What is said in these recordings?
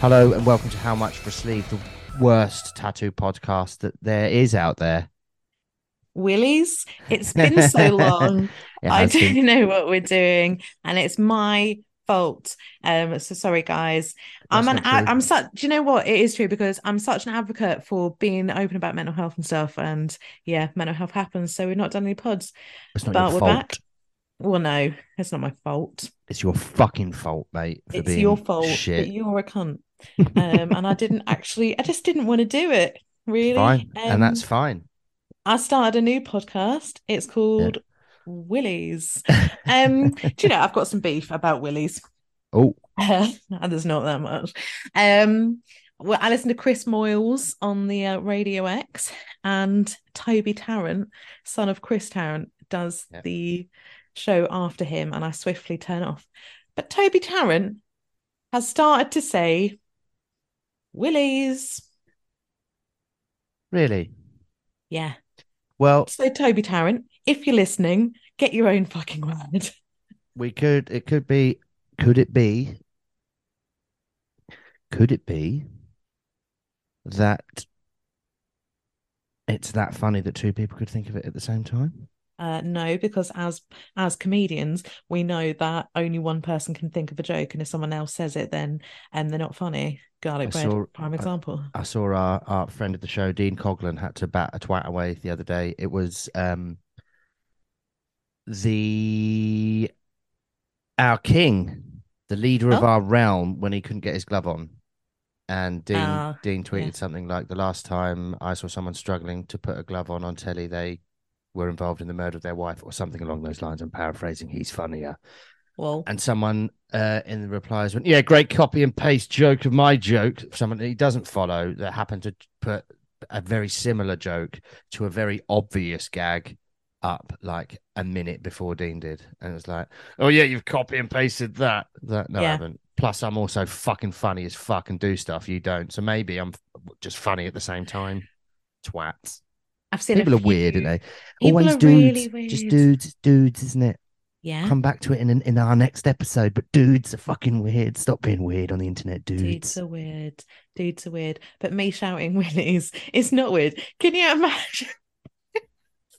Hello and welcome to How Much for a Sleeve, the worst tattoo podcast that there is out there. Willies, it's been so long. I don't been- know what we're doing, and it's my fault. Um, so sorry, guys. I'm That's an ad- I'm such. Do you know what? It is true because I'm such an advocate for being open about mental health and stuff. And yeah, mental health happens. So we've not done any pods, It's not but your we're fault. back. Well, no, it's not my fault. It's your fucking fault, mate. It's your fault Shit. you're a cunt. Um, and I didn't actually. I just didn't want to do it. Really, Fine, and that's Um, fine. I started a new podcast. It's called Willies. Um, do you know I've got some beef about Willies? Oh, there's not that much. Um, well, I listened to Chris Moyles on the uh, Radio X, and Toby Tarrant, son of Chris Tarrant, does Yeah. the show after him, and I swiftly turn off. But Toby Tarrant has started to say Willies. really? Yeah. Well, So Toby Tarrant, if you're listening, get your own fucking word. we could. It could be. Could it be? Could it be that it's that funny that two people could think of it at the same time? Uh, no, because as as comedians, we know that only one person can think of a joke, and if someone else says it, then and they're not funny. Garlic I bread, saw- prime example. I saw our, our friend of the show, Dean Coghlan, had to bat a twat away the other day. It was um the our king, the leader of Oh. our realm, when he couldn't get his glove on. And Dean Ah, Dean tweeted yeah. something like the last time I saw someone struggling to put a glove on on telly, they were involved in the murder of their wife or something along those lines. I'm paraphrasing. He's funnier. Well, And someone uh, in the replies went, "Yeah, great copy and paste joke of my joke." Someone he doesn't follow that happened to put a very similar joke to a very obvious gag up like a minute before Dean did, and it was like, "Oh yeah, you've copy and pasted that." That no, I haven't. Plus, I'm also fucking funny as fuck and do stuff you don't. So maybe I'm just funny at the same time. Twats. I've seen People are weird, few- aren't they? People Always dudes, really just dudes, dudes, isn't it? Yeah, come back to it in in our next episode. But dudes are fucking weird. Stop being weird on the internet, dudes dudes. are weird. Dudes are weird. But me shouting Willies is not weird. Can you imagine?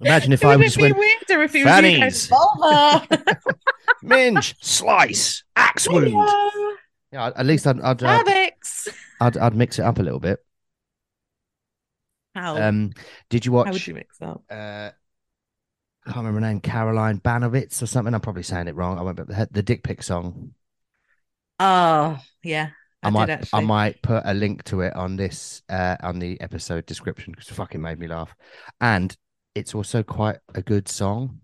Imagine if I just be went weirder if it was you going, "Fannies." Minge, slice, axe wound. Yeah, at least I'd I'd, I'd. I'd I'd mix it up a little bit. How? Um, did you watch? How would you mix up? Uh, I can't remember her name, Caroline Banovitz or something. I'm probably saying it wrong. I went, but the, the Dick Pic song. Oh, yeah. I, I, might actually. I might put a link to it on this uh on the episode description because it fucking made me laugh, and it's also quite a good song.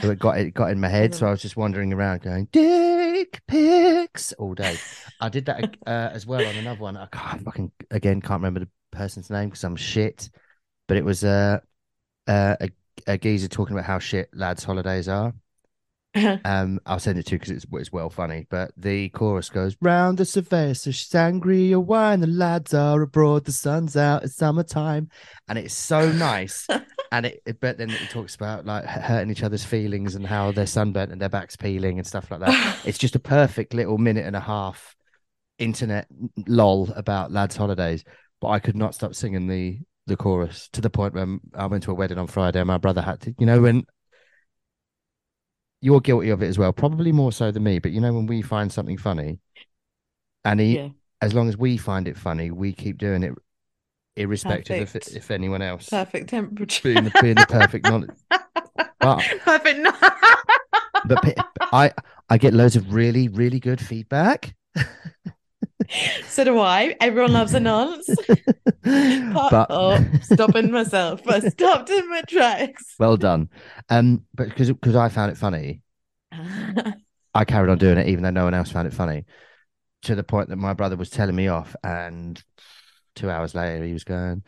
So it got it got in my head. So I was just wandering around going dick pics all day. I did that uh, as well on another one. I can't fucking again can't remember the person's name because I'm shit. But it was uh, uh, a a geezer talking about how shit lads' holidays are. Um, I'll send it to you because it's it's well funny. But the chorus goes round the Sylvester sangria wine. The lads are abroad. The sun's out. It's summertime, and it's so nice. and it, but then it talks about like hurting each other's feelings and how they're sunburnt and their backs peeling and stuff like that. it's just a perfect little minute and a half internet lol about lads' holidays. But I could not stop singing the the chorus to the point when I went to a wedding on Friday and my brother had to, you know, when you're guilty of it as well, probably more so than me. But you know, when we find something funny, and he, yeah. as long as we find it funny, we keep doing it, irrespective if Perfect. if anyone else Perfect temperature. being the being the perfect knowledge. But Perfect. No. but I I get loads of really really good feedback. so do I. Everyone loves a nonce. But, oh, stopping myself. I stopped in my tracks. well done. Um, but because because I found it funny, I carried on doing it even though no one else found it funny. To the point that my brother was telling me off, and two hours later he was going,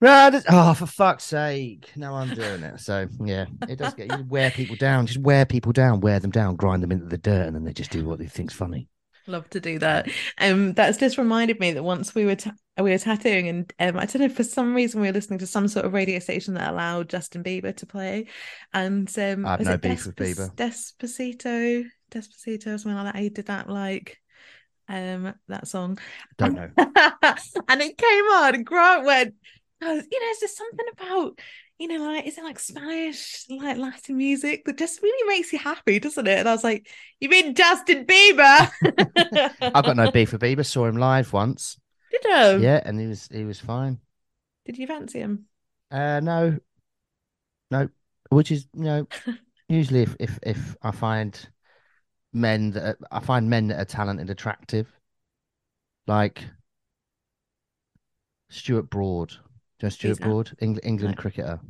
"Right, oh for fuck's sake!" Now I'm doing it. So yeah, it does get you wear people down. Just wear people down, wear them down, grind them into the dirt, and then they just do what they think's funny. Love to do that. Um, that's just reminded me that once we were ta- we were tattooing, and um, I don't know for some reason we were listening to some sort of radio station that allowed Justin Bieber to play, and um, I have no beef with Bieber. Despacito, Despacito, or something like that. He did that like um that song, Don't know. and it came on, and Grant went, "Oh, you know, is there something about you know, like is it like Spanish, like Latin music that just really makes you happy, doesn't it? And I was like, you mean Justin Bieber? I've got no beef with Bieber. Saw him live once. Did you? Yeah, and he was he was fine. Did you fancy him? Uh, no, no. Which is you know, usually if if if I find men that are, I find men that are talented attractive, like Stuart Broad. Do you know Stuart Broad, England England No. cricketer.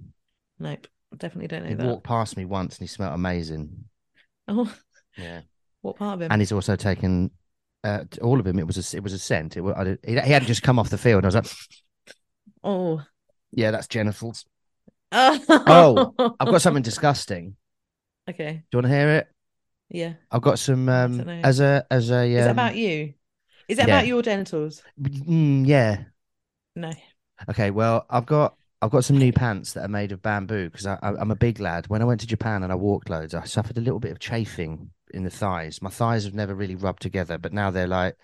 Nope, definitely don't know He that. walked past me once and he smelled amazing. Oh, Yeah, what part of him? and he's also taken uh, all of him. It was a it was a scent. It, I he, he hadn't just come off the field. I was like, oh, yeah, that's genitals. oh, I've got something disgusting. Okay, Do you want to hear it? yeah. I've got some um as a as a yeah. Is it um, about you? Is it yeah. about your genitals? mm, yeah. No. Okay, well, I've got I've got some new pants that are made of bamboo because I, I'm a big lad. When I went to Japan and I walked loads, I suffered a little bit of chafing in the thighs. My thighs have never really rubbed together, but now they're like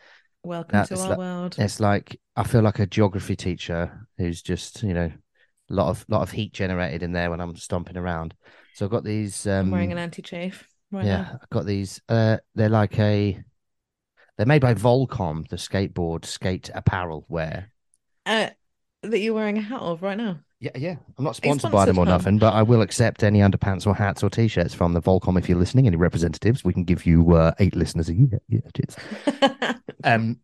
Welcome to our like- world. it's like I feel like a geography teacher who's just you know a lot of lot of heat generated in there when I'm stomping around. So I've got these. Um, I'm wearing an anti-chafe right yeah, now. I've got these. Uh, they're like a. They're made by Volcom, the skateboard skate apparel wear. Uh, that you're wearing a hat of right now. Yeah, yeah. I'm not sponsored by them or nothing, but I will accept any underpants or hats or t-shirts from the Volcom if you're listening. Any representatives, we can give you uh, eight listeners a year. Yeah, cheers. Um,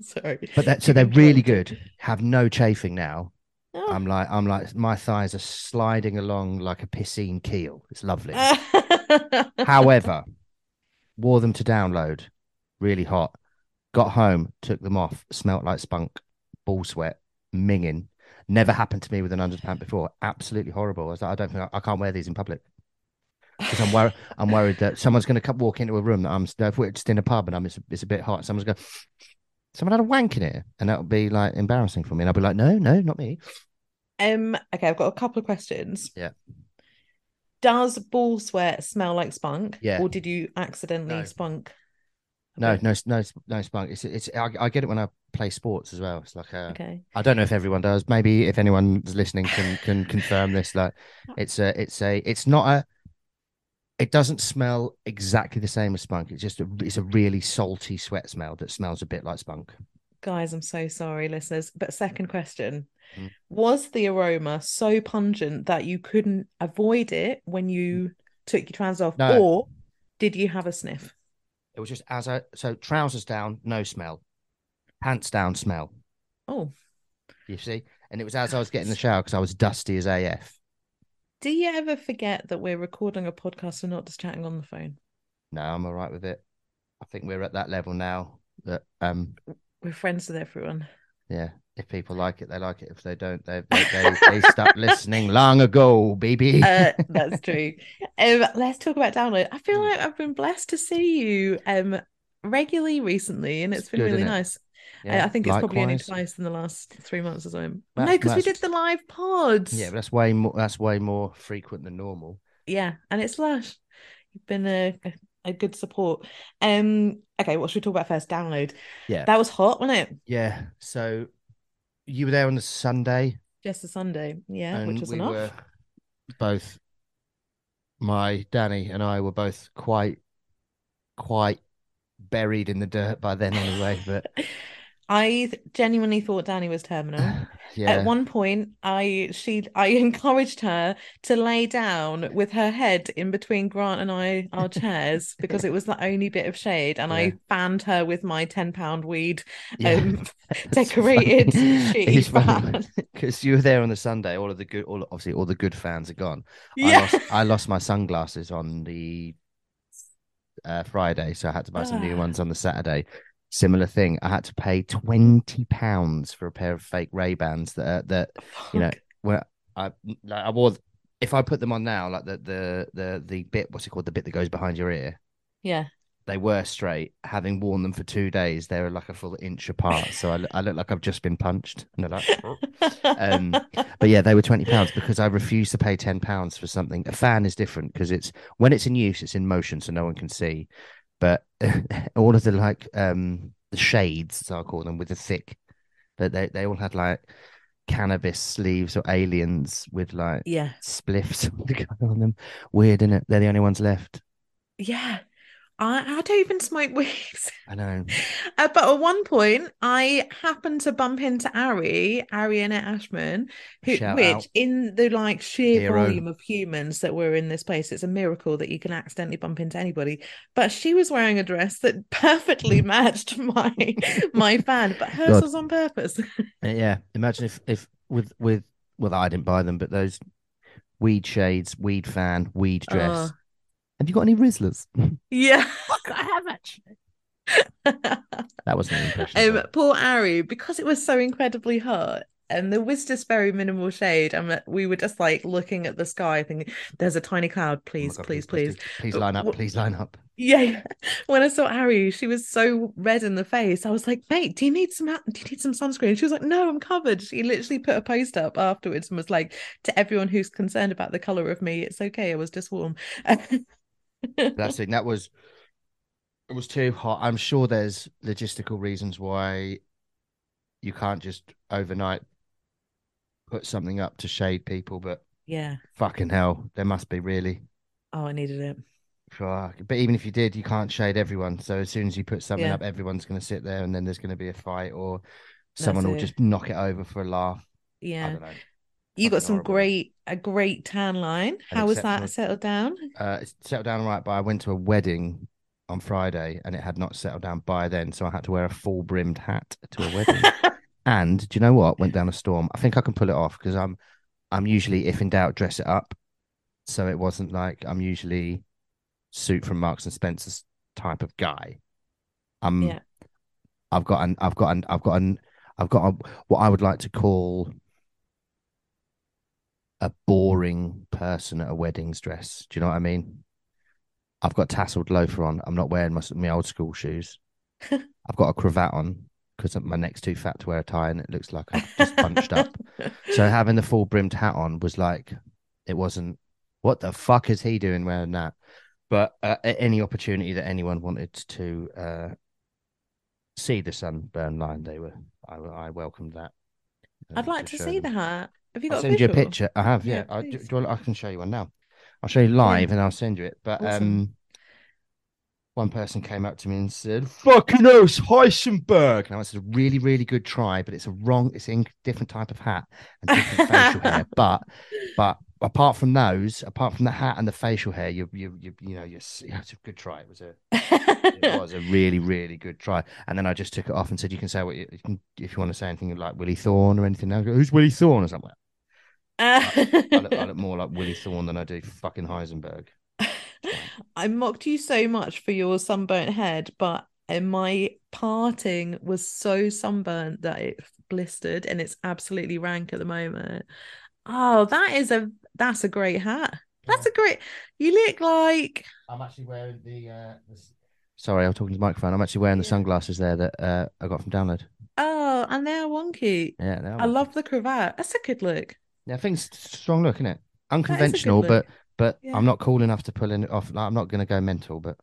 Sorry. but that, so they're really good. Have no chafing now. Oh. I'm like, I'm like, my thighs are sliding along like a piscine keel. It's lovely. However, wore them to download, really hot. Got home, took them off, smelt like spunk, ball sweat, minging. Never happened to me with an underpant before. Absolutely horrible. I was like, I don't think I, I can't wear these in public because I'm worried. I'm worried that someone's going to walk into a room that I'm if we're just in a pub and I'm it's, it's a bit hot. Someone's going, someone had a wank in here, and that would be like embarrassing for me. And I'll be like, no, no, not me. um. Okay, I've got a couple of questions. Yeah. Does ball sweat smell like spunk? Yeah. Or did you accidentally No. spunk? No, no, no, no spunk. It's it's. I, I get it when I play sports as well. It's like a. Okay. I don't know if everyone does. Maybe if anyone's listening can can confirm this. Like, it's a, it's a, it's not a. It doesn't smell exactly the same as spunk. It's just a, it's a really salty sweat smell that smells a bit like spunk. Guys, I'm so sorry, listeners. But second question. Mm. Was the aroma so pungent that you couldn't avoid it when you took your trousers off? No. Or did you have a sniff? It was just as I so trousers down, no smell, pants down, smell. Oh, You see, and it was as I was getting the shower because I was dusty as AF. do you ever forget that we're recording a podcast and not just chatting on the phone? No, I'm all right with it. I think we're at that level now that um We're friends with everyone. Yeah, if people like it, they like it. If they don't, they they they, they stopped listening long ago, baby. Uh, that's true. Um, let's talk about download. I feel like I've been blessed to see you um regularly recently, and It's it's been good, really it? nice. I- yeah, I think it's probably only twice in the last three months or so. No, because we did the live pods. Yeah, but that's way more. That's way more frequent than normal. yeah, and it's lush. You've been a, a, a good support. Um, okay, what should we talk about first? Download. Yeah, That was hot, wasn't it? yeah. So you were there on the Sunday, Just a Sunday, yeah, which was we enough. both. My Danny and I were both quite, quite buried in the dirt by then, anyway. But I genuinely thought Danny was terminal. yeah, At one point, I she I encouraged her to lay down with her head in between Grant and I our chairs because it was the only bit of shade, and Yeah. I fanned her with my ten pound weed yeah. um, decorated sheet because you were there on the Sunday. All of the good, all obviously, all the good fans are gone. I lost, I lost my sunglasses on the uh, Friday, so I had to buy some new Ah. ones on the Saturday. Similar thing. I had to pay twenty pounds for a pair of fake Ray Bans that uh, that you know where I like I wore. If I put them on now, like the the the the bit, what's it called? The bit that goes behind your ear. yeah, they were straight. Having worn them for two days, they were like a full inch apart. So I, I look like I've just been punched. And like, um, but yeah, they were twenty pounds because I refused to pay ten pounds for something. A fan is different because it's when it's in use, it's in motion, so no one can see. But all of the like um the shades, as I call them, with the thick, that they they all had like cannabis sleeves or aliens with like yeah, spliffs on them. Weird, isn't it? They're the only ones left. yeah. I, I don't even smoke weed. I know. Uh, but at one point, I happened to bump into Ari, Ari Annette Ashman, who, Shout which out. in the like sheer Hero. volume of humans that were in this place, it's a miracle that you can accidentally bump into anybody. But she was wearing a dress that perfectly matched my my fan, but hers God. was on purpose. Uh, Yeah, imagine if if with with well, I didn't buy them, but those weed shades, weed fan, weed dress. Oh. Have you got any Rizlas? yeah. I have actually. That was my impression. um, but- poor Ari, because it was so incredibly hot, and there was just very minimal shade, and we were just like looking at the sky, thinking, "There's a tiny cloud, Oh my please, God, please, please." please line up, what- please line up. Yeah. When I saw Ari, she was so red in the face. I was like, "Mate, do you need some? Do you need some sunscreen?" She was like, "No, I'm covered." She literally put a post up afterwards and was like, "To everyone who's concerned about the color of me, it's okay. I was just warm." That's it. That was it was too hot. I'm sure there's logistical reasons why you can't just overnight put something up to shade people, but yeah. fucking hell, there must be really. Oh, I needed it. Fuck. But even if you did, you can't shade everyone. So as soon as you put something Yeah. up, everyone's going to sit there, and then there's going to be a fight, or someone will it. just knock it over for a laugh. I Yeah. You got some horrible. great a great tan line. How was that settled down? Uh, it's settled down right, but I went to a wedding on Friday, and it had not settled down by then, so I had to wear a full brimmed hat to a wedding. and do you know what? Went down a storm. I think I can pull it off because I'm, I'm usually, if in doubt, dress it up. So it wasn't like I'm usually suit from Marks and Spencer's type of guy. I'm Yeah. I've got an I've got an I've got an I've got a, what I would like to call a boring person at a wedding's dress. Do you know what I mean? I've got tasseled loafer on. I'm not wearing my my old school shoes. I've got a cravat on because my neck's too fat to wear a tie, and it looks like I've just punched up. So having the full brimmed hat on was like, it wasn't. What the fuck is he doing wearing that? But uh, any opportunity that anyone wanted to uh, see the sunburn line, they were. I, I welcomed that. uh, I'd like to show see them. the hat. Have you got I'll a send you a picture. I have, yeah. Yeah, I, do, do I, I can show you one now. I'll show you live and I'll send you it. But Awesome. um, one person came up to me and said, "Fucking oath, Heisenberg," and I said, "Really, really good try, but it's a wrong. It's in different type of hat and different facial hair. But, but apart from those, apart from the hat and the facial hair, you, you, you, you know, yeah, it's a good try. It was a, it was a really, really good try. And then I just took it off and said, "You can say what you, you can if you want to say anything like Willie Thorne or anything." Go, "Who's Willie Thorne?" or something. I look, I look more like Willie Thorne than I do fucking Heisenberg. I mocked you so much for your sunburnt head, but uh, my parting was so sunburnt that it blistered and it's absolutely rank at the moment. Oh, that is a that's a great hat. That's a great. You look like I'm actually wearing the. Uh, the... Sorry, I'm talking to the microphone. I'm actually wearing the Yeah. sunglasses there that uh, I got from download. oh, and they're wonky. Yeah, they are I love the cravat. That's a good look. Yeah, I think it's a strong look, isn't it? That is a Unconventional, but but Yeah. I'm not cool enough to pull it off. Like, I'm not going to go mental, but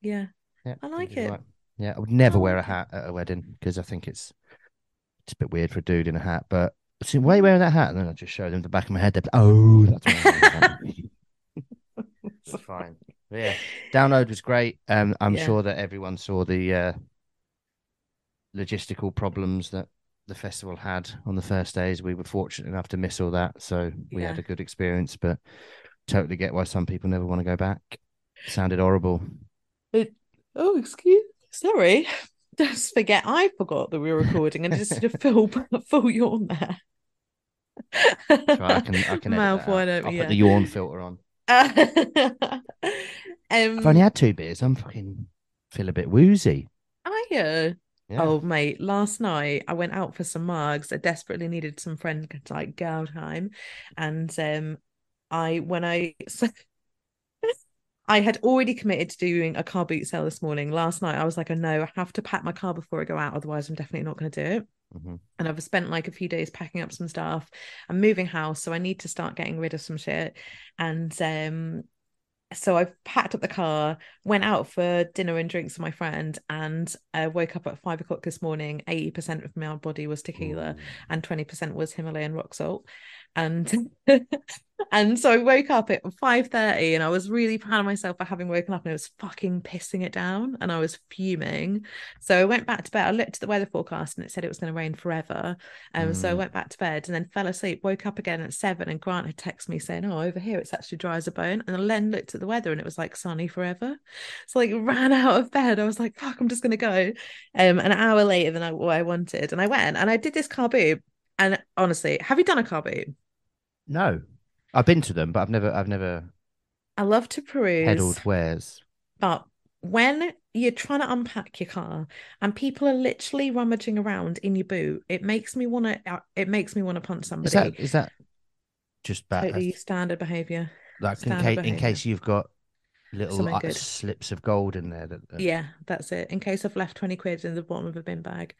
Yeah. yeah, I like it. right. Yeah, I would never I wear a hat at a wedding because I think it's it's a bit weird for a dude in a hat. But see, why are you wearing that hat? And then I just show them the back of my head. They're, oh, that's why I'm wearing that." It's fine. But yeah, download was great. Um, I'm Yeah. sure that everyone saw the uh, logistical problems that the festival had on the first days. We were fortunate enough to miss all that, so we had a good experience. But totally get why some people never want to go back. sounded horrible. Oh, excuse. Sorry. Just forget I forgot that we were recording and just did a full full yawn there. So I can I can Mouth wide I'll open. put the yawn filter on. um, I've only had two beers. I'm fucking feel a bit woozy. are you? Yeah. Oh, mate, last night I went out for some mugs. I desperately needed some friend like girl time. And um I when I so I had already committed to doing a car boot sale this morning. Last night, I was like, "I know I have to pack my car before I go out, otherwise, I'm definitely not going to do it." Mhm. And I've spent like a few days packing up some stuff. I'm moving house, so I need to start getting rid of some shit. And um, so I've packed up the car, went out for dinner and drinks with my friend, and uh, woke up at five o'clock this morning. Eighty percent of my body was tequila, Ooh. and twenty percent was Himalayan rock salt. And and so I woke up at five thirty, and I was really proud of myself for having woken up, and it was fucking pissing it down, and I was fuming. So I went back to bed. I looked at the weather forecast, and it said it was going to rain forever. Um, so I Mm. went back to bed, and then fell asleep. Woke up again at seven, and Grant had texted me saying, "Oh, over here it's actually dry as a bone." And then looked at the weather, and it was like sunny forever. So like ran out of bed. I was like, "Fuck, I'm just gonna go." Um, an hour later than I, what I wanted, and I went and I did this car boot. And honestly, have you done a car boot? No, I've been to them, but I've never, I've never I love to peruse, peddled wares. but when you're trying to unpack your car and people are literally rummaging around in your boot, it makes me want to. It makes me want to punch somebody. Is that is that just bad? Totally standard behavior. like in standard case in case you've got little uh, slips of gold in there. That, that- Yeah, that's it. In case I've left 20 quid in the bottom of a bin bag.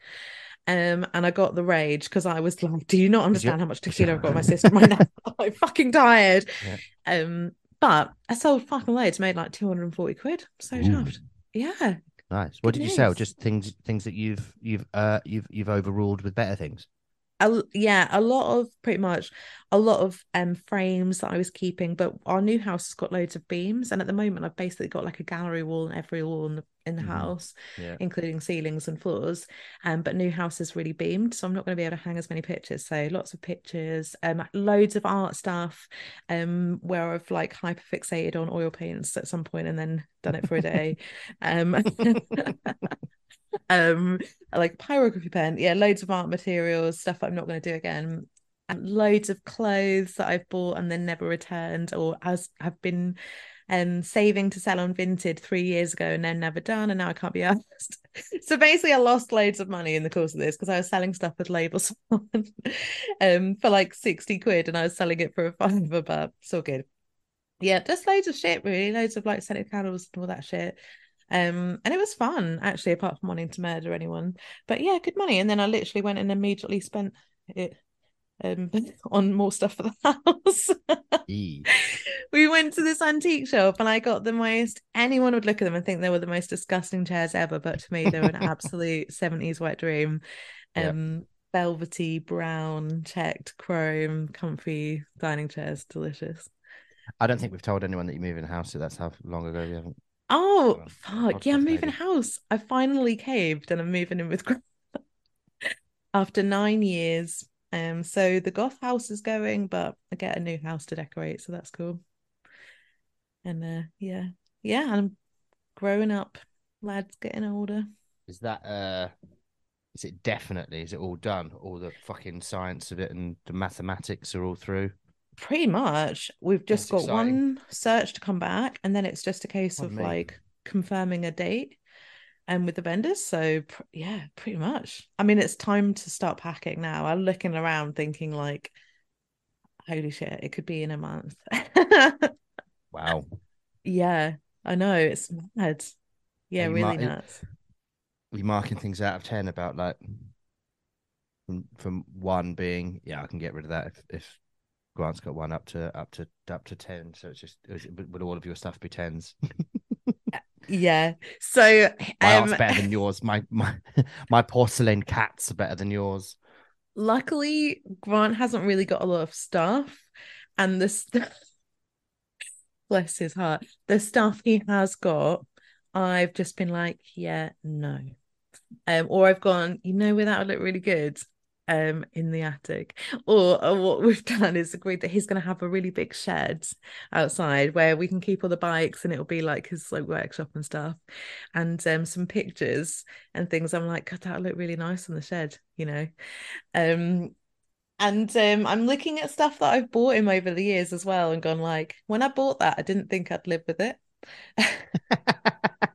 Um, and I got the rage because I was like, do you not understand how much tequila I've got in my system right now? I'm fucking tired. Yeah. Um, but I sold fucking loads, made like 240 quid. So Ooh. chuffed. Yeah. Nice. What did you sell? Just things things that you've you've uh you've you've overruled with better things. A, yeah, a lot of pretty much a lot of um frames that I was keeping, but our new house has got loads of beams, and at the moment I've basically got like a gallery wall in every wall in the, in the Mhm. house, Yeah. including ceilings and floors. Um, but new house is really beamed, so I'm not going to be able to hang as many pictures. So lots of pictures, um, loads of art stuff, um, where I've like hyper fixated on oil paints at some point and then done it for a day. um, um, like pyrography pen, yeah, loads of art materials, stuff I'm not going to do again. And loads of clothes that I've bought and then never returned, or as have been um saving to sell on Vinted three years ago and then never done, and now I can't be asked. So basically, I lost loads of money in the course of this because I was selling stuff with labels on um for like 60 quid and I was selling it for a fiver, but it's all good. Yeah, just loads of shit, really, loads of like scented candles and all that shit. Um, and it was fun actually, apart from wanting to murder anyone. But yeah, good money. And then I literally went and immediately spent it um on more stuff for the house. E. we went to this antique shop and I got the most anyone would look at them and think they were the most disgusting chairs ever, but to me they were an absolute 70s wet dream. Um velvety, brown, checked, chrome, comfy dining chairs, delicious. I don't think we've told anyone that you move in a house. So that's how long ago we haven't. Oh fuck yeah, I'm moving maybe. house. I finally caved and I'm moving in with after nine years. Um, so the goth house is going, but I get a new house to decorate, so that's cool. And uh yeah, yeah, and I'm growing up, lads getting older. Is that uh? Is it definitely? Is it all done? All the fucking science of it and the mathematics are all through. Pretty much, we've just That's got exciting. one search to come back, and then it's just a case of like confirming a date and with the vendors. So pr- yeah, pretty much. I mean, it's time to start packing now. I'm looking around thinking like, holy shit, it could be in a month. Wow. yeah, I know it's mad. Yeah, really mar- nuts. You're marking things out of ten about like from from one being yeah I can get rid of that if if Grant's got one up to up to up to ten. So it's just it- would all of your stuff be tens? Yeah. So My um art's better than yours. My my my porcelain cats are better than yours. luckily Grant hasn't really got a lot of stuff and the stuff bless his heart the stuff he has got I've just been like yeah no um or I've gone you know where that would look really good um in the attic. Or, or what we've done is agreed that he's going to have a really big shed outside where we can keep all the bikes and it'll be like his like workshop and stuff. And um some pictures and things. I'm like god that look really nice on the shed you know? Um and um I'm looking at stuff that I've bought him over the years as well and gone like when I bought that I didn't think I'd live with it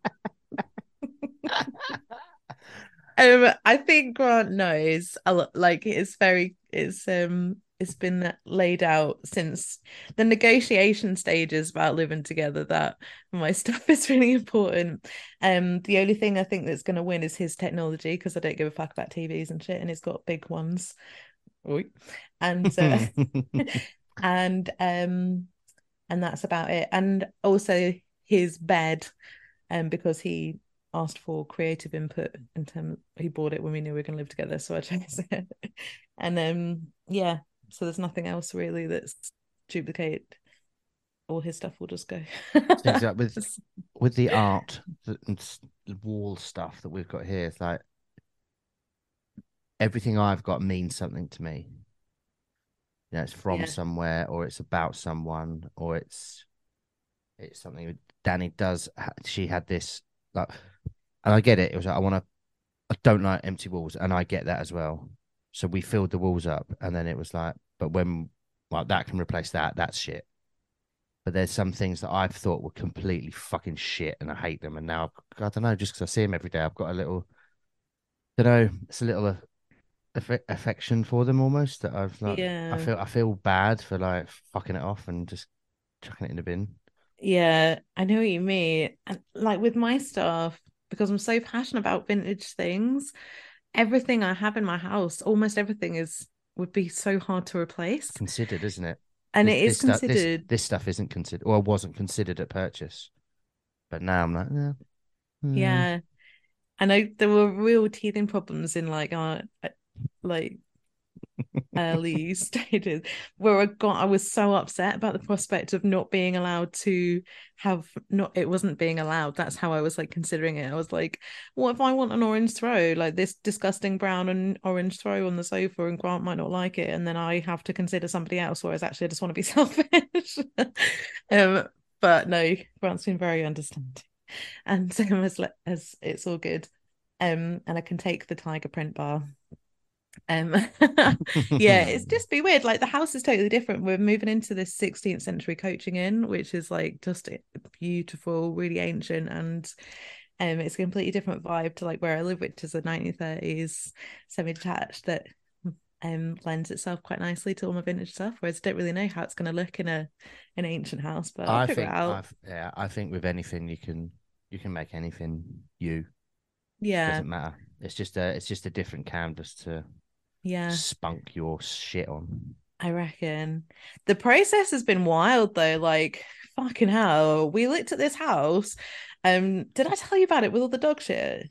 um I think Grant knows like it's very it's um it's been laid out since the negotiation stages about living together that my stuff is really important. Um, the only thing I think that's going to win is his technology because I don't give a fuck about TVs and shit, and he's got big ones. And uh, and um, and that's about it. And also his bed, um, because he asked for creative input in terms he bought it when we knew we were going to live together so i chose it and um yeah so there's nothing else really that's duplicate all his stuff will just go exactly. with with the art the, the wall stuff that we've got here it's like everything i've got means something to me you know it's from yeah. somewhere or it's about someone or it's it's something danny does she had this like and i get it it was like i want to i don't like empty walls and i get that as well so we filled the walls up, and then it was like, but when like that can replace that, that's shit. But there's some things that I've thought were completely fucking shit, and I hate them. And now I don't know, just because I see them every day, I've got a little, you know, it's a little uh, aff- affection for them almost. That I've like, yeah. I feel I feel bad for like fucking it off and just chucking it in the bin. Yeah, I know what you mean. And like with my stuff, because I'm so passionate about vintage things, everything I have in my house, almost everything is would be so hard to replace. Considered, isn't it? And this, it is considered. Stuff, this, this, stuff isn't considered, or wasn't considered at purchase. But now I'm like, yeah. Mm. Yeah. I know there were real teething problems in like our like early stages where I got I was so upset about the prospect of not being allowed to have not it wasn't being allowed. That's how I was like considering it. I was like, what if I want an orange throw? Like this disgusting brown and orange throw on the sofa and Grant might not like it. And then I have to consider somebody else, whereas actually I just want to be selfish. um, but no, Grant's been very understanding. And same as as it's all good. Um, and I can take the tiger print bar um yeah it's just be weird like the house is totally different. We're moving into this 16th century coaching inn which is like just beautiful really ancient and um it's a completely different vibe to like where i live which is a 1930s semi-detached that um lends itself quite nicely to all my vintage stuff whereas i don't really know how it's going to look in a an ancient house but I'll i think I've, yeah i think with anything you can you can make anything you yeah. it doesn't matter. It's just a it's just a different canvas to yeah spunk your shit on. I reckon the process has been wild though. Like fucking hell, we looked at this house. Um, did I tell you about it with all the dog shit?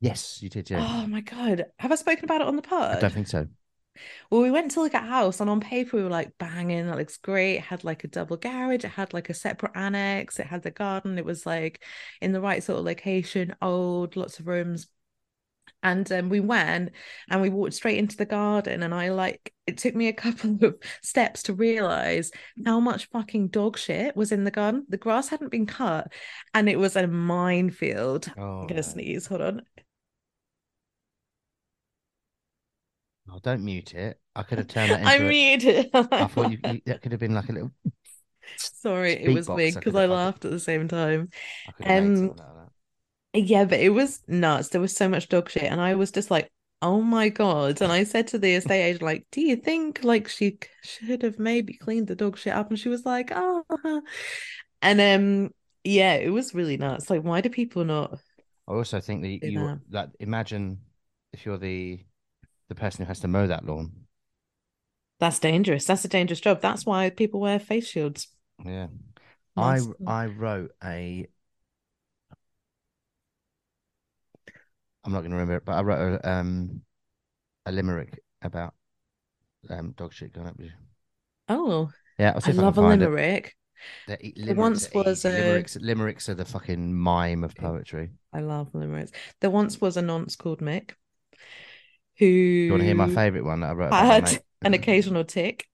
Yes, you did. Yeah. Oh my god, have I spoken about it on the pod? I don't think so. Well, we went to look at house, and on paper we were like, banging, that looks great. It had like a double garage, it had like a separate annex, it had the garden. It was like in the right sort of location, old, lots of rooms, and um, we went and we walked straight into the garden and i like it took me a couple of steps to realize how much fucking dog shit was in the garden. The grass hadn't been cut and it was a minefield. Oh, i'm gonna sneeze hold on. Oh don't mute it. I could have turned that into i muted i thought you, you, that could have been like a little sorry it was weird because I, I laughed at the same time. Um yeah, but it was nuts. There was so much dog shit, and I was just like, "Oh my god!" And I said to the estate agent, "Like, do you think like she should have maybe cleaned the dog shit up?" And she was like, "Oh," and um, yeah, it was really nuts. Like, why do people not? I also think that you that? that imagine if you're the the person who has to mow that lawn. That's dangerous. That's a dangerous job. That's why people wear face shields. Yeah. I I wrote a I'm not going to remember it, but I wrote a, um, a limerick about um, dog shit going up. Oh, yeah, I love a limerick. The, there once was a limericks. Limericks are the fucking mime of poetry. I love limericks. There once was a nonce called Mick, who. You want to hear my favorite one that I wrote? I had an occasional tick.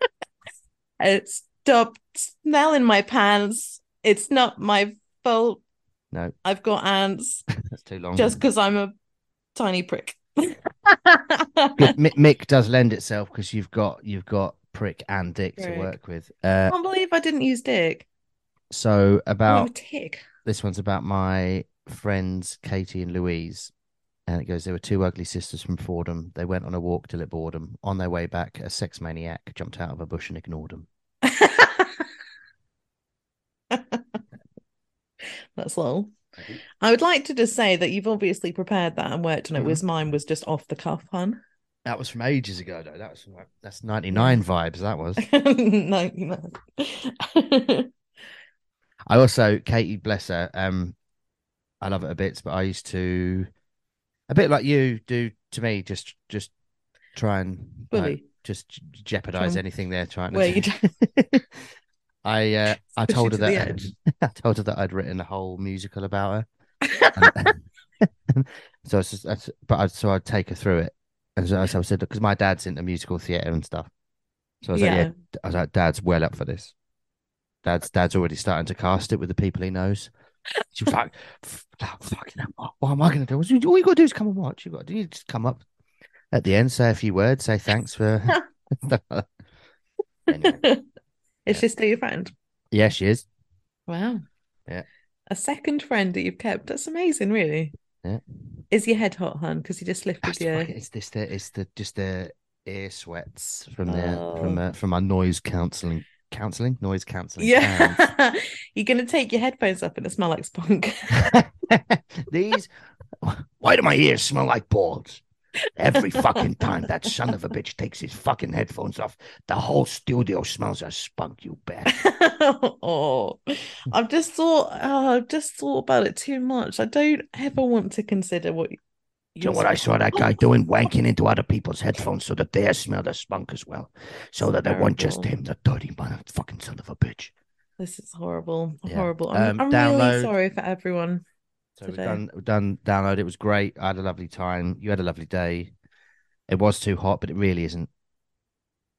it stopped smelling my pants. It's not my fault. No. I've got ants. That's too long. Just because I'm a tiny prick. Mick does lend itself because you've got you've got prick and dick prick. to work with. Uh, I can't believe I didn't use dick. So about tick. This one's about my friends Katie and Louise. And it goes, there were two ugly sisters from Fordham. They went on a walk till it bored them. On their way back, a sex maniac jumped out of a bush and ignored them. That's long. I would like to just say that you've obviously prepared that and worked on it, Mhm. whereas mine was just off the cuff hun. That was from ages ago, though. That was like, that's 99 vibes, that was. 99. I also, Katie, bless her, um, I love it a bit, but I used to, a bit like you do to me, just just try and like, just jeopardize Try anything they're trying to Where do. I uh, I told her to that. I told her that I'd written a whole musical about her. So I just, that's, but I, so I'd take her through it, and so, so I said because my dad's into musical theatre and stuff. So I was like, Yeah. yeah, I was like, Dad's well up for this. Dad's Dad's already starting to cast it with the people he knows. She was like, oh, "Fucking hell, what, am I going to do? All you got to do is come and watch. You got to you just come up at the end, say a few words, say thanks for." anyway, Is Yeah. she still your friend? yeah, she is. Wow. Yeah. A second friend that you've kept. That's amazing, really. Yeah. Is your head hot, hun? Because you just lifted your. it's this the it's the just the ear sweats from the from uh, from our noise counselling counselling noise counselling. Yeah. You're going to take your headphones up and it smell like spunk. These, why do my ears smell like balls? Every fucking time that son of a bitch takes his fucking headphones off, the whole studio smells of spunk, you bet. oh, I've just thought, oh, I've just thought about it too much. I don't ever want to consider what Do you know what I saw that guy doing? Wanking into other people's headphones so that they smell the spunk as well. So that it wasn't just him, the dirty man, fucking son of a bitch. This is horrible, Yeah. horrible. I'm, Um, I'm really sorry for everyone. So we've done, we've done download. It was great. I had a lovely time. You had a lovely day. It was too hot, but it really isn't.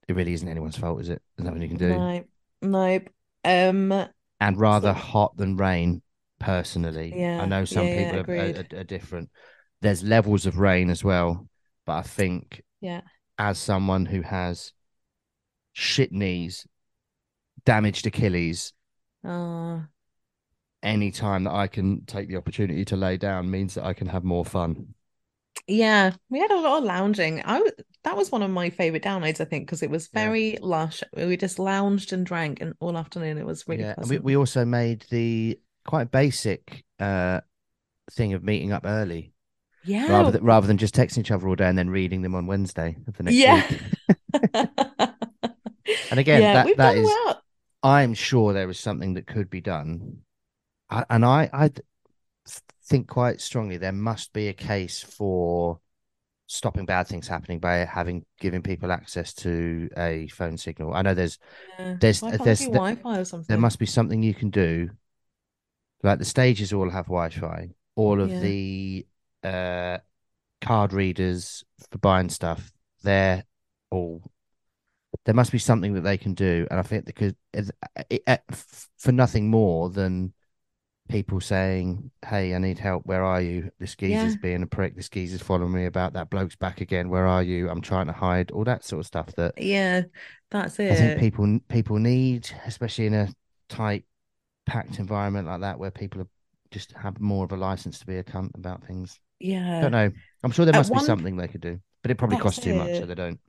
It really isn't anyone's fault, is it? There's nothing you can do. No, no. Um, and rather So- hot than rain personally yeah, i know some yeah, yeah, people are, are, are different there's levels of rain as well but i think yeah, as someone who has shit knees damaged achilles uh, any time that i can take the opportunity to lay down means that i can have more fun yeah. We had a lot of lounging. I w- that was one of my favorite downloads, I think, because it was Yeah. very lush. We just lounged and drank and all afternoon. It was really yeah we, we also made the quite basic uh thing of meeting up early yeah, rather than rather than just texting each other all day and then reading them on wednesday of the next yeah. week and again yeah, that that is well. I'm sure there is something that could be done, I, and I I think quite strongly there must be a case for stopping bad things happening by having giving people access to a phone signal. I know there's Yeah. there's- Why there's- there- Wi-Fi or something? there must be something you can do. Like the stages all have Wi-Fi. All of Yeah. the uh, card readers for buying stuff, they're all. There must be something that they can do, and I think because for nothing more than people saying, "Hey, I need help. Where are you? This geezer's Yeah. being a prick. This geezer's following me about. That bloke's back again. Where are you? I'm trying to hide. All that sort of stuff that Yeah, that's it. I think people people need, especially in a tight, packed environment like that, where people are just have more of a license to be a cunt about things. I yeah. don't know. I'm sure there At must be one- something they could do, but it probably That's costs too much, so they don't.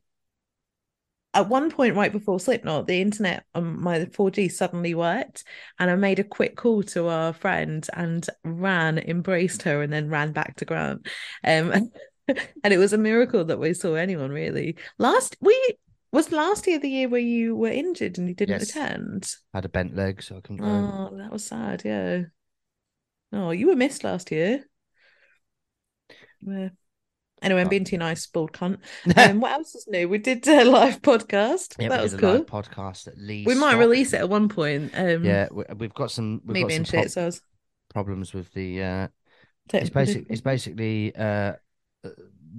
At one point, right before Slipknot, the internet on my 4G suddenly worked, and I made a quick call to our friend and ran, embraced her, and then ran back to Grant. Um, and it was a miracle that we saw anyone really. Last we was last year the year where you were injured and you didn't Yes. attend. I had a bent leg, so I couldn't go. Oh, that was sad. Yeah. Oh, you were missed last year. Yeah. Anyway, I'm being too nice, bald cunt. Um, what else is new? We did a live podcast. yeah, that we was cool. live podcast at least. We might release it at one point. Um, Yeah, we, we've got some. We've got some shit. So was problems with the. uh It's technical basic. It's basically uh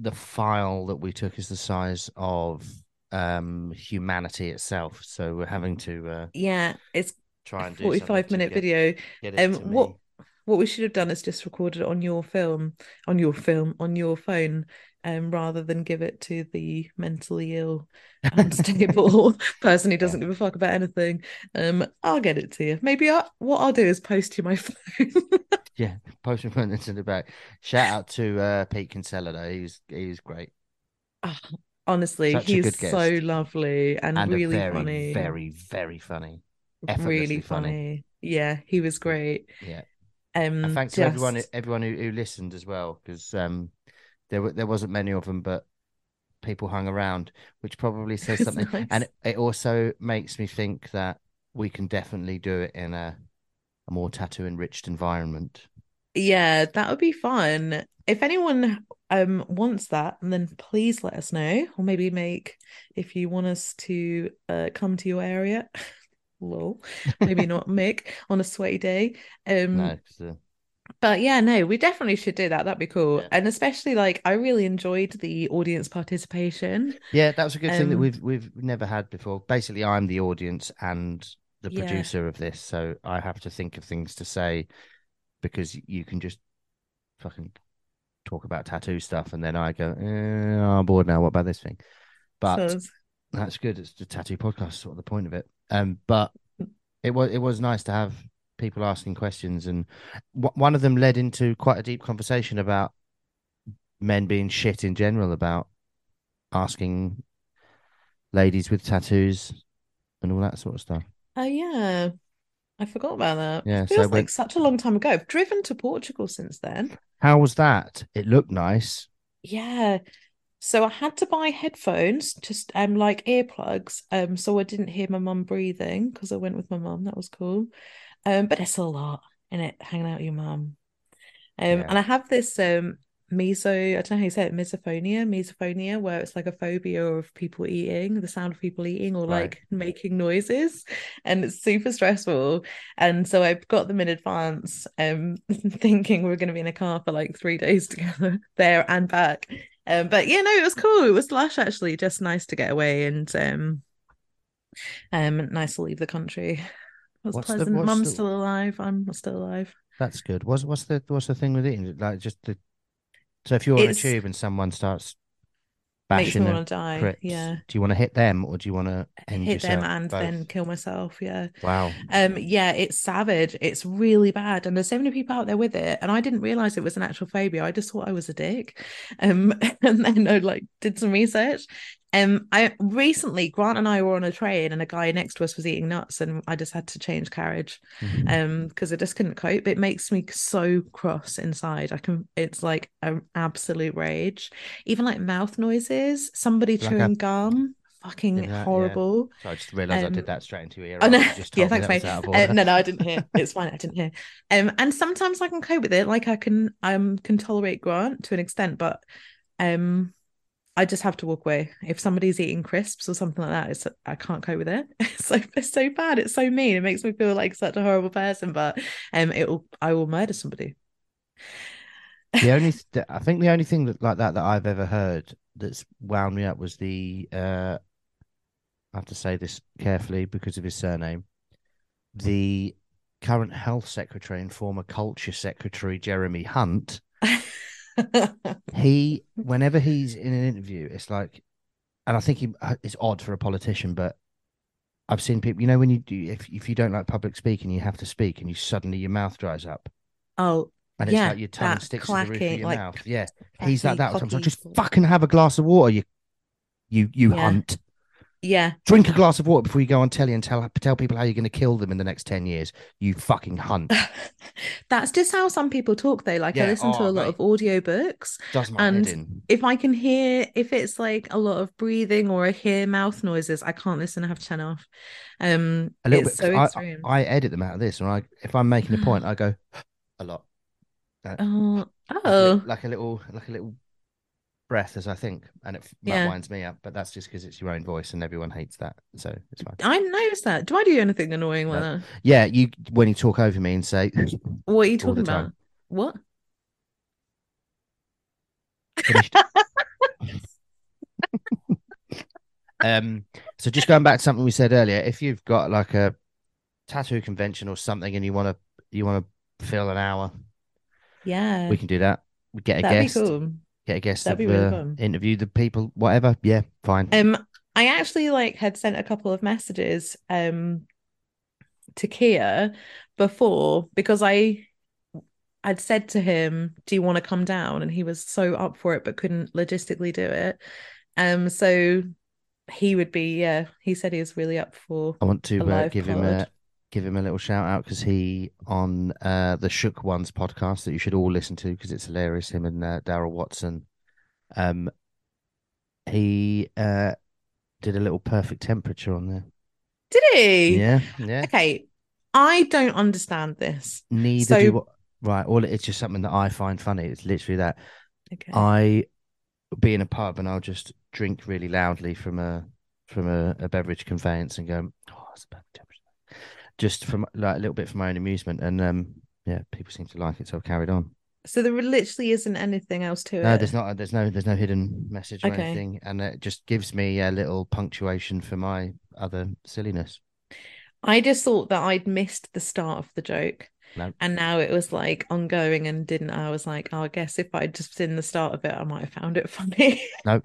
the file that we took is the size of um humanity itself. So we're having to uh Yeah, it's try and do 45 minute video. Um, what. What we should have done is just recorded it on your film, on your film, on your phone, um, rather than give it to the mentally ill, unstable person who doesn't give a fuck about anything. Um, I'll get it to you. Maybe I, what I'll do is post you my phone. Yeah, post me putting into the back. Shout out to uh, Pete Kinsella though. He was he was great Ah, Honestly, Such he's so lovely and, and really very funny. very very funny. really funny. funny. Yeah, he was great. Yeah. Um, And thanks to everyone everyone who, who listened as well because um there were there wasn't many of them but people hung around which probably says something nice. and it, it also makes me think that we can definitely do it in a a more tattoo enriched environment. Yeah, that would be fun. If anyone um wants that, and then please let us know, or maybe make if you want us to uh come to your area. Lol. Maybe not Mick on a sweaty day. Um, No, uh, but yeah, no, we definitely should do that. That'd be cool. Yeah. And especially like I really enjoyed the audience participation. yeah, that was a good thing that Um, we've we've never had before. Basically, I'm the audience and the Yeah. producer of this, so I have to think of things to say because you can just fucking talk about tattoo stuff, and then I go, eh, I'm bored now. What about this thing? But that's good. It's the tattoo podcast, sort of the point of it. Um, but it was it was nice to have people asking questions, and w- one of them led into quite a deep conversation about men being shit in general, about asking ladies with tattoos and all that sort of stuff. Oh yeah. I forgot about that. Yeah, It so feels when- like such a long time ago. I've driven to Portugal since then. How was that? It looked nice. Yeah. So I had to buy headphones, just um like earplugs, um, so I didn't hear my mum breathing because I went with my mum. That was cool. Um, but it's a lot in it, hanging out with your mum. Um, Yeah. and I have this um meso, I don't know how you say it, misophonia, misophonia, where it's like a phobia of people eating, the sound of people eating or Right. like making noises, and it's super stressful. And so I've got them in advance, um, thinking we're going to be in a car for like three days together, there and back. Um, but yeah, no, it was cool. It was lush actually, just nice to get away and um, um, nice to leave the country. It was What's pleasant. Mum's the- still alive. I'm still alive. That's good. What's what's the what's the thing with eating? Like just the so if you're on a tube and someone starts Makes me want to die. Yeah. do you want to hit them or do you want to end Hit them and Both? then kill myself. Yeah. Wow. Um, yeah, it's savage. It's really bad. And there's so many people out there with it. And I didn't realize it was an actual phobia. I just thought I was a dick. Um, and then I like did some research. Um, I recently Grant and I were on a train and a guy next to us was eating nuts and I just had to change carriage. Mhm. Um, because I just couldn't cope. It makes me so cross inside. I can it's like an absolute rage. Even like mouth noises, somebody Like a- chewing gum, fucking Yeah, that- yeah. horrible. So I just realised I Um, did that straight into your ear. Oh no, You yeah, thanks, mate. was out of Uh, no, no, I didn't hear. It's fine, I didn't hear. Um, and sometimes I can cope with it. Like I can, um, can tolerate Grant to an extent, but um, I just have to walk away. If somebody's eating crisps or something like that, it's I can't cope with it. It's so it's so bad. It's so mean. It makes me feel like such a horrible person. But um, it will I will murder somebody. the only th- I think the only thing that like that that I've ever heard that's wound me up was the uh I have to say this carefully because of his surname. The current health secretary and former culture secretary Jeremy Hunt, he whenever he's in an interview, it's like and I think he uh, it's odd for a politician, but I've seen people, you know, when you do, if if you don't like public speaking, you have to speak, and you suddenly your mouth dries up, oh, and it's Yeah, like your tongue sticks to the roof of your like, mouth. Yeah, he's like that. Sometimes just fucking have a glass of water, you, you, you Yeah. hunt. Yeah. Drink a glass of water before you go on telly and tell tell people how you're going to kill them in the next ten years. You fucking hunt. That's just how some people talk though. Like I Yeah, listen to oh, a lot mate. of audiobooks. Does my And head in. if I can hear if it's like a lot of breathing or I hear mouth noises, I can't listen. I have to turn off. Um, A little it's bit. so. I, I edit them out of this, and I if I'm making a point, I go a lot. oh, oh, like a little like a little breath, as I think, and it f- that winds me up. But that's just because it's your own voice, and everyone hates that, so it's fine. I noticed that. Do I do anything annoying like No. that? Yeah, you when you talk over me and say What are you talking about? time. What? um, so just going back to something we said earlier, if you've got like a tattoo convention or something, and you want to you want to fill an hour. Yeah. We can do that. We get a That'd guest. cool. Get a guest. That'd of, be really uh, fun. Interview the people. Whatever. Yeah. Fine. Um, I actually like had sent a couple of messages um to Kia before because I I'd said to him, "Do you want to come down?" And he was so up for it, but couldn't logistically do it. Um, so he would be. Yeah, he said he was really up for. I want to uh, give him a. give him a little shout out because he on uh, the Shook Ones podcast that you should all listen to because it's hilarious. Him and uh, Daryl Watson. Um, he uh did a little perfect temperature on there. Did he? Yeah, yeah. Okay, I don't understand this. Neither So- do right. All it's just something that I find funny. It's literally that Okay. I be in a pub and I'll just drink really loudly from a from a, a beverage conveyance and go, oh, it's a perfect temperature. Just from like a little bit for my own amusement, and um, yeah, people seem to like it, so I've carried on. So there literally isn't anything else to No, it. there's not. There's no. There's no hidden message or Okay. anything, and it just gives me a little punctuation for my other silliness. I just thought that I'd missed the start of the joke. No. And now it was like ongoing and didn't I was like, oh, I guess if I'd just seen the start of it, I might have found it funny. No,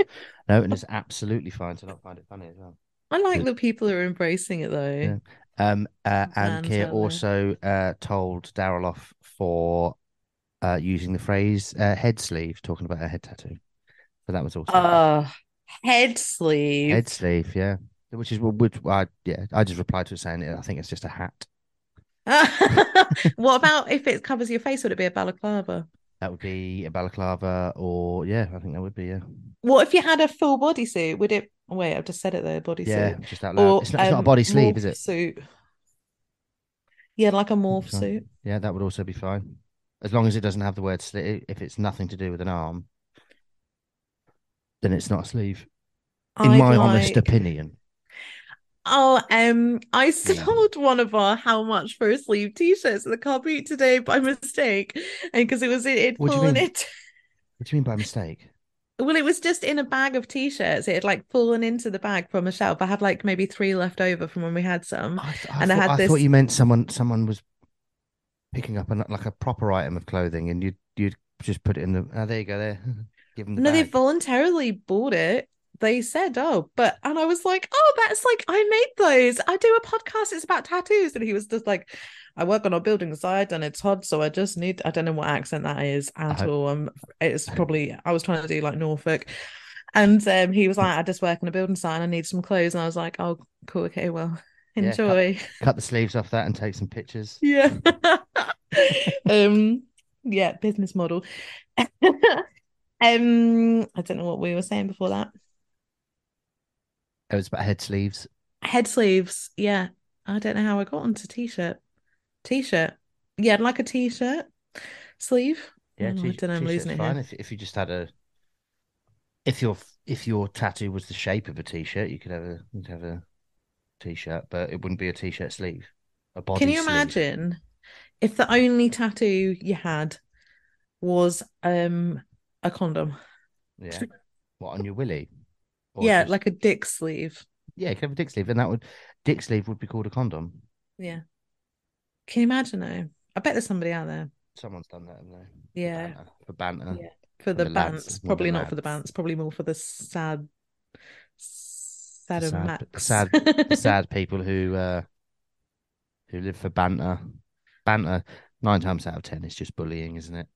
no, and it's absolutely fine to not find it funny as well. I like that people are embracing it though. Yeah. Um, uh, and Keir also uh, told Daryl off for uh, using the phrase uh, head sleeve, talking about a head tattoo. But that was also Uh head sleeve. head sleeve, yeah. Which is which I yeah, I just replied to it saying I think it's just a hat. what about if it covers your face? Would it be a balaclava? That would be a balaclava, or yeah, I think that would be yeah, What if you had a full bodysuit? Would it wait, I've just said it there, bodysuit. yeah, just out loud. Or it's not, it's not a um, body sleeve, is it? Suit. Yeah, like a morph suit. Yeah, that would also be fine, as long as it doesn't have the word sleeve. If it's nothing to do with an arm, then it's not a sleeve. In I'd my honest opinion, Oh, um, I Yeah. sold one of our how much for a sleeve t-shirts at the car boot today by mistake, and because it was it had What do you fallen into what do you mean by mistake? well, it was just in a bag of t-shirts. It had like fallen into the bag from a shelf. I had like maybe three left over from when we had some. I, th- I And I had I thought you meant someone someone was picking up an, like a proper item of clothing, and you'd you'd just put it in the. Oh, there you go. There, give them the No, they voluntarily bought it. They said, "Oh, but," and I was like, "Oh, that's like I made those. I do a podcast. It's about tattoos." And he was just like, "I work on a building site, and it's hot, so I just need. I don't know what accent that is at hope- all. Um, it's probably I was trying to do like Norfolk." And um, he was like, "I just work on a building site, and I need some clothes." And I was like, "Oh, cool. Okay, well, Yeah, cut- enjoy." Cut the sleeves off that and take some pictures. Yeah. um yeah, business model. um I don't know what we were saying before that. It was about head sleeves. Head sleeves. Yeah. I don't know how I got onto t-shirt. T-shirt. Yeah, I'd like a t-shirt sleeve. Yeah, Oh, I t- don't know, I'm losing it fine. here. If if you just had a, if your if your tattoo was the shape of a t-shirt, you could have a you'd have a t-shirt, but it wouldn't be a t-shirt sleeve. A body Can you sleeve. imagine if the only tattoo you had was um a condom? Yeah. What on your willy? Yeah, just- like a dick sleeve. yeah, you could have a dick sleeve, and that would dick sleeve would be called a condom. Yeah. Can you imagine though? I bet there's somebody out there. Someone's done that, haven't they? Yeah. banter- For banter. Yeah. For the, the bants, probably not for the lads. bants, probably more for the sad, sad, sad- max. sad- sad people who uh who live for banter. Banter nine times out of ten is just bullying, isn't it?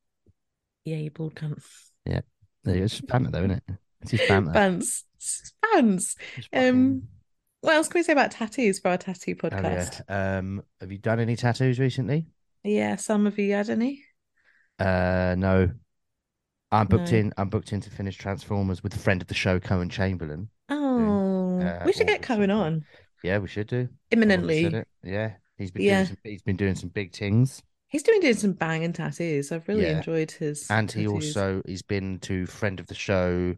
yeah, you bald cunt. Yeah. It's just banter though, isn't it? It's just banter. Bants, fucking- Um, what else can we say about tattoos for our tattoo Oh, yeah. podcast? Um, have you done any tattoos recently? yeah. some of you had any? Uh, no. I'm booked No. in. I'm booked in to finish Transformers with a friend of the show, Cohen Chamberlain. Oh, uh, we should get Cohen on Yeah, we should do. Imminently. Yeah, he's been Yeah. doing some, he's been doing some big things, He's doing doing some banging tattoos. I've really Yeah. enjoyed his. and he also he's been to friend of the show.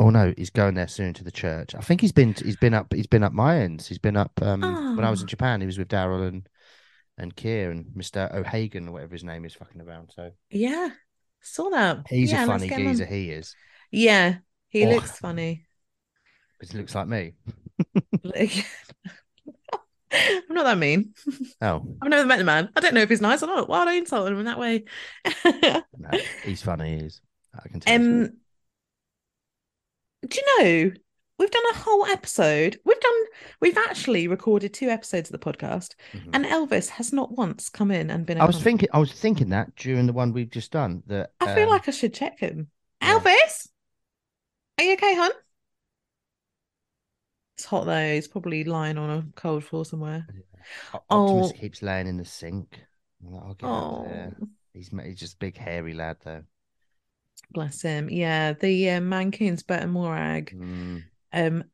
Oh no, he's going there soon to the church. I think he's been he's been up he's been up my ends. He's been up um when I was in Oh. Japan. He was with Daryl and and Kier and Mister O'Hagan or whatever his name is, fucking around. So Yeah, saw that. he's yeah, a funny geezer. He is. Yeah, he Oh. looks funny. But he looks like me. I'm not that mean. Oh I've never met the man. I don't know if he's nice or not. Why would I insult him in that way? no, he's funny. He is. I can tell. um. Do you know we've done a whole episode? We've done. We've actually recorded two episodes of the podcast, Mhm. and Elvis has not once come in and been. i was thinking. I was thinking that during the one we've just done. That I feel um, like I should check him. yeah. Elvis, are you okay, hon? It's hot though. He's probably lying on a cold floor somewhere. O- Optimus Oh. keeps laying in the sink. I'm like, I'll get up Oh. He's he's just a big hairy lad though. Bless him. Yeah, the uh, Maine Coons, Bert and Morag. Mm. um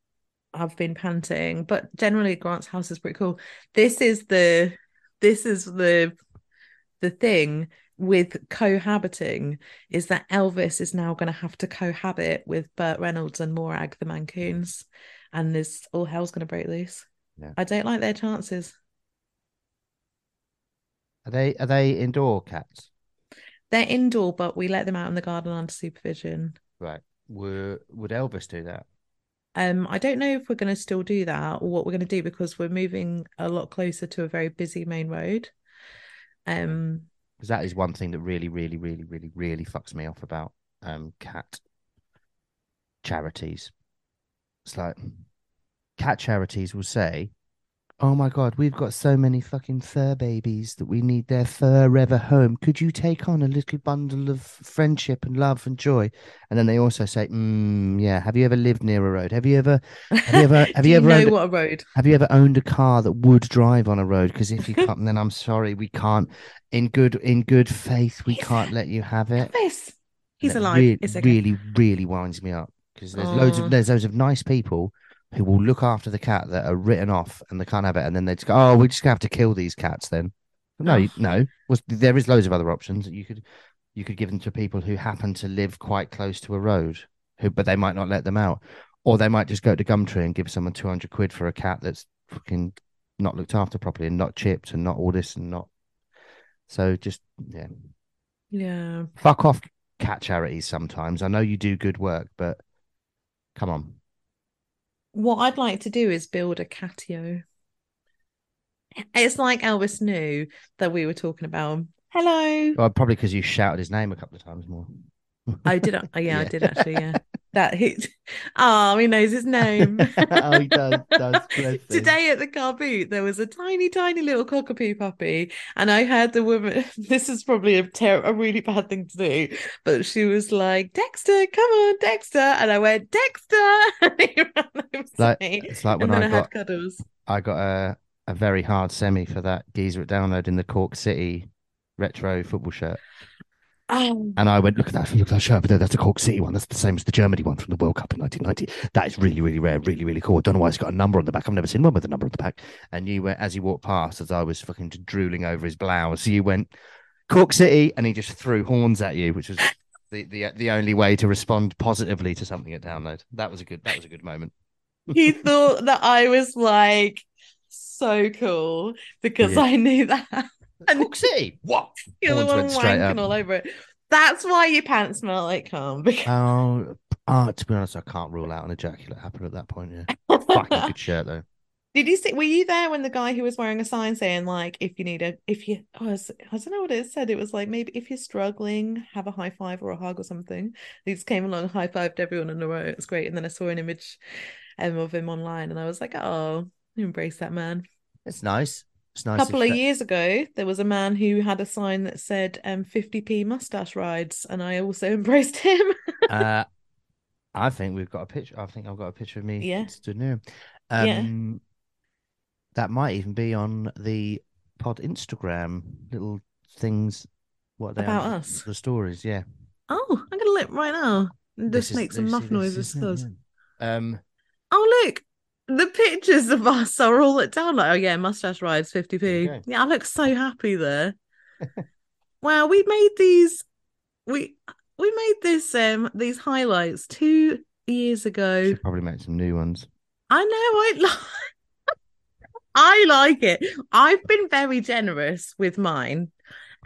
I've been panting, but generally Grant's house is pretty cool. This is the this is the the thing with cohabiting is that Elvis is now going to have to cohabit with Burt Reynolds and Morag the Maine Coons, and this all hell's going to break loose. Yeah. I don't like their chances. Are they are they indoor cats? They're indoor, but we let them out in the garden under supervision. Right. Were would Elvis do that? Um, I don't know if we're going to still do that or what we're going to do because we're moving a lot closer to a very busy main road. Um, Because that is one thing that really, really, really, really, really fucks me off about um cat charities. It's like cat charities will say, "Oh my god, we've got so many fucking fur babies that we need their forever home. Could you take on a little bundle of friendship and love and joy?" And then they also say, mm, "Yeah, have you ever lived near a road? Have you ever, have you ever, have do you ever know owned what a road? have you ever owned a car that would drive on a road? Because if you can't, then I'm sorry, we can't. In good, in good faith, we He's can't let you have it." Elvis, he's alive. Really, it's okay. really, really winds me up because there's loads of there's loads of nice people who will look after the cat that are written off and they can't have it, and then they just go, "Oh, we just have to kill these cats." Then, no, you- no. Was there is loads of other options that you could you could give them to people who happen to live quite close to a road, who but they might not let them out, or they might just go to Gumtree and give someone two hundred quid for a cat that's fucking not looked after properly and not chipped and not all this and not. So just yeah, Yeah. fuck off cat charities sometimes. I know you do good work, but come on. What I'd like to do is build a catio. It's like Elvis knew that we were talking about. Hello. Well, probably because you shouted his name a couple of times more. I did. Oh, yeah, I did actually. Yeah. That hit. Oh, he knows his name. oh, he does, does. Today at the car boot, there was a tiny, tiny little cockapoo puppy, and I heard the woman. This is probably a ter- a really bad thing to do, but she was like, "Dexter, come on, Dexter," and I went, "Dexter," and he ran over to Like- me, It's like and when then I I, got had cuddles. I got a a very hard semi for that geezer at download in the Cork City retro football shirt, Oh, and I went, "Look at that! Look at that shirt! But that's the Cork City one. That's the same as the Germany one from the World Cup in 1990. That is really, really rare, really, really cool. I don't know why it's got a number on the back. I've never seen one with a number on the back." And you went as he walked past, as I was fucking drooling over his blouse. You went, "Cork City," and he just threw horns at you, which was the the the only way to respond positively to something at download. That was a good. That was a good moment. he thought that I was like so cool because Yeah. I knew that. And City. What? you're the one went straight up. wanking all over it. That's why your pants smell like cum. Because Oh, ah, to be honest, I can't rule out an ejaculate happened at that point. Yeah, fucking good shirt though. Did you see? Were you there when the guy who was wearing a sign saying like, if you need a, if you, oh, I was- I don't know what it said. It was like maybe if you're struggling, have a high five or a hug or something. He just came along, high fived everyone in a row. It was great. And then I saw an image um, of him online, and I was like, oh, embrace that man. It's nice. It's nice. A couple of that- years ago, there was a man who had a sign that said um 50p mustache rides, and I also embraced him. Uh, I think we've got a picture. I think I've got a picture of me Yeah. stood near him. Yeah. Um, that might even be on the pod Instagram little things. What they About are, us? The stories, yeah. Oh, I'm gonna look right now and This just is- make some muff noises. is yeah. Um, Oh, look, the pictures of us are all at down. Like, oh yeah, mustache rides, 50p. go. Yeah, I look so happy there. wow, we made these. We we made this um these highlights two years ago. should probably make some new ones. I know I like I like it. I've been very generous with mine,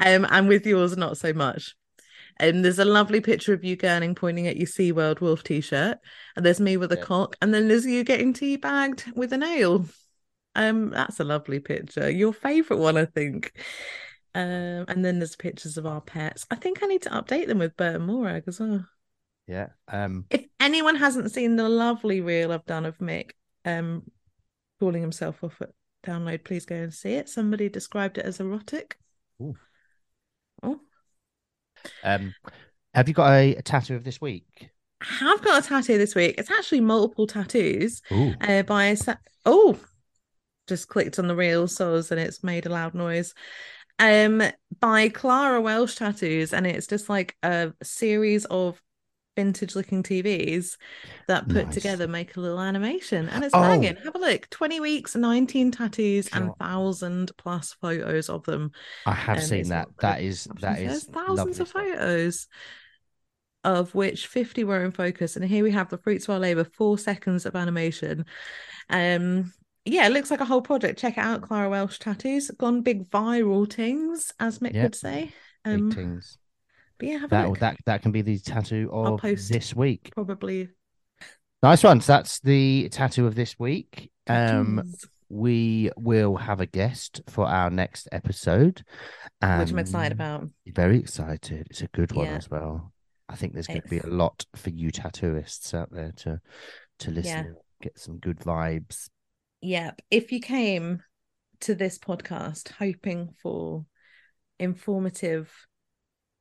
um, and with yours not so much. And there's a lovely picture of you gurning pointing at your SeaWorld wolf t-shirt, and there's me with a Yeah. cock, and then there's you getting teabagged with a nail. Um, that's a lovely picture. Your favorite one, I think. Um, and then there's pictures of our pets. I think I need to update them with Bert and Morag as well. Yeah. Um. If anyone hasn't seen the lovely reel I've done of Mick, um, calling himself off at download, please go and see it. Somebody described it as erotic. Ooh. Um. Have you got a, a tattoo of this week? I have got a tattoo this week. It's actually multiple tattoos. Uh, by a sa- oh just clicked on the real source and it's made a loud noise um by clara welsh tattoos and it's just like a series of vintage looking tvs that put Nice. together make a little animation and it's Oh. banging have a look 20 weeks 19 tattoos and thousand plus photos of them I have seen that. That is that There's thousands of stuff. photos of which 50 were in focus and here we have the fruits of our labor four seconds of animation um yeah it looks like a whole project check it out clara welsh tattoos gone big viral things as mick Yep. would say Big um things. But yeah have a That look that that can be the tattoo I'll of post. this week. probably Nice ones. That's the tattoo of this week. Um, tattoos, we will have a guest for our next episode, which i'm excited about Very excited. It's a good one Yeah. as well. I think there's going to be a It's- lot for you tattooists out there to to listen, Yeah. and get some good vibes. yep if you came to this podcast hoping for informative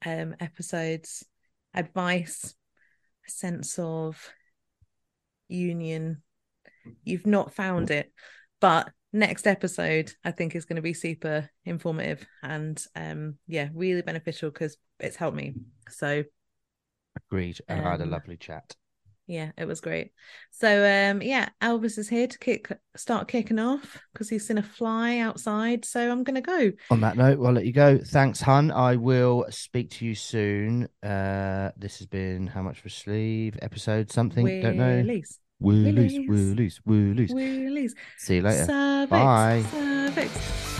um episodes advice a sense of union you've not found it but next episode i think is going to be super informative and um yeah really beneficial because it's helped me so Agreed. And I had a Um, lovely chat. Yeah it was great so um yeah elvis is here to kick start kicking off because he's seen a fly outside so i'm gonna go On that note, we'll let you go. Thanks, hun. I will speak to you soon. Uh, this has been how much for sleeve episode something. Don't know. We release. Woolies, Release. woolies, woolies. Release. See you later. Cervix. Bye. Cervix.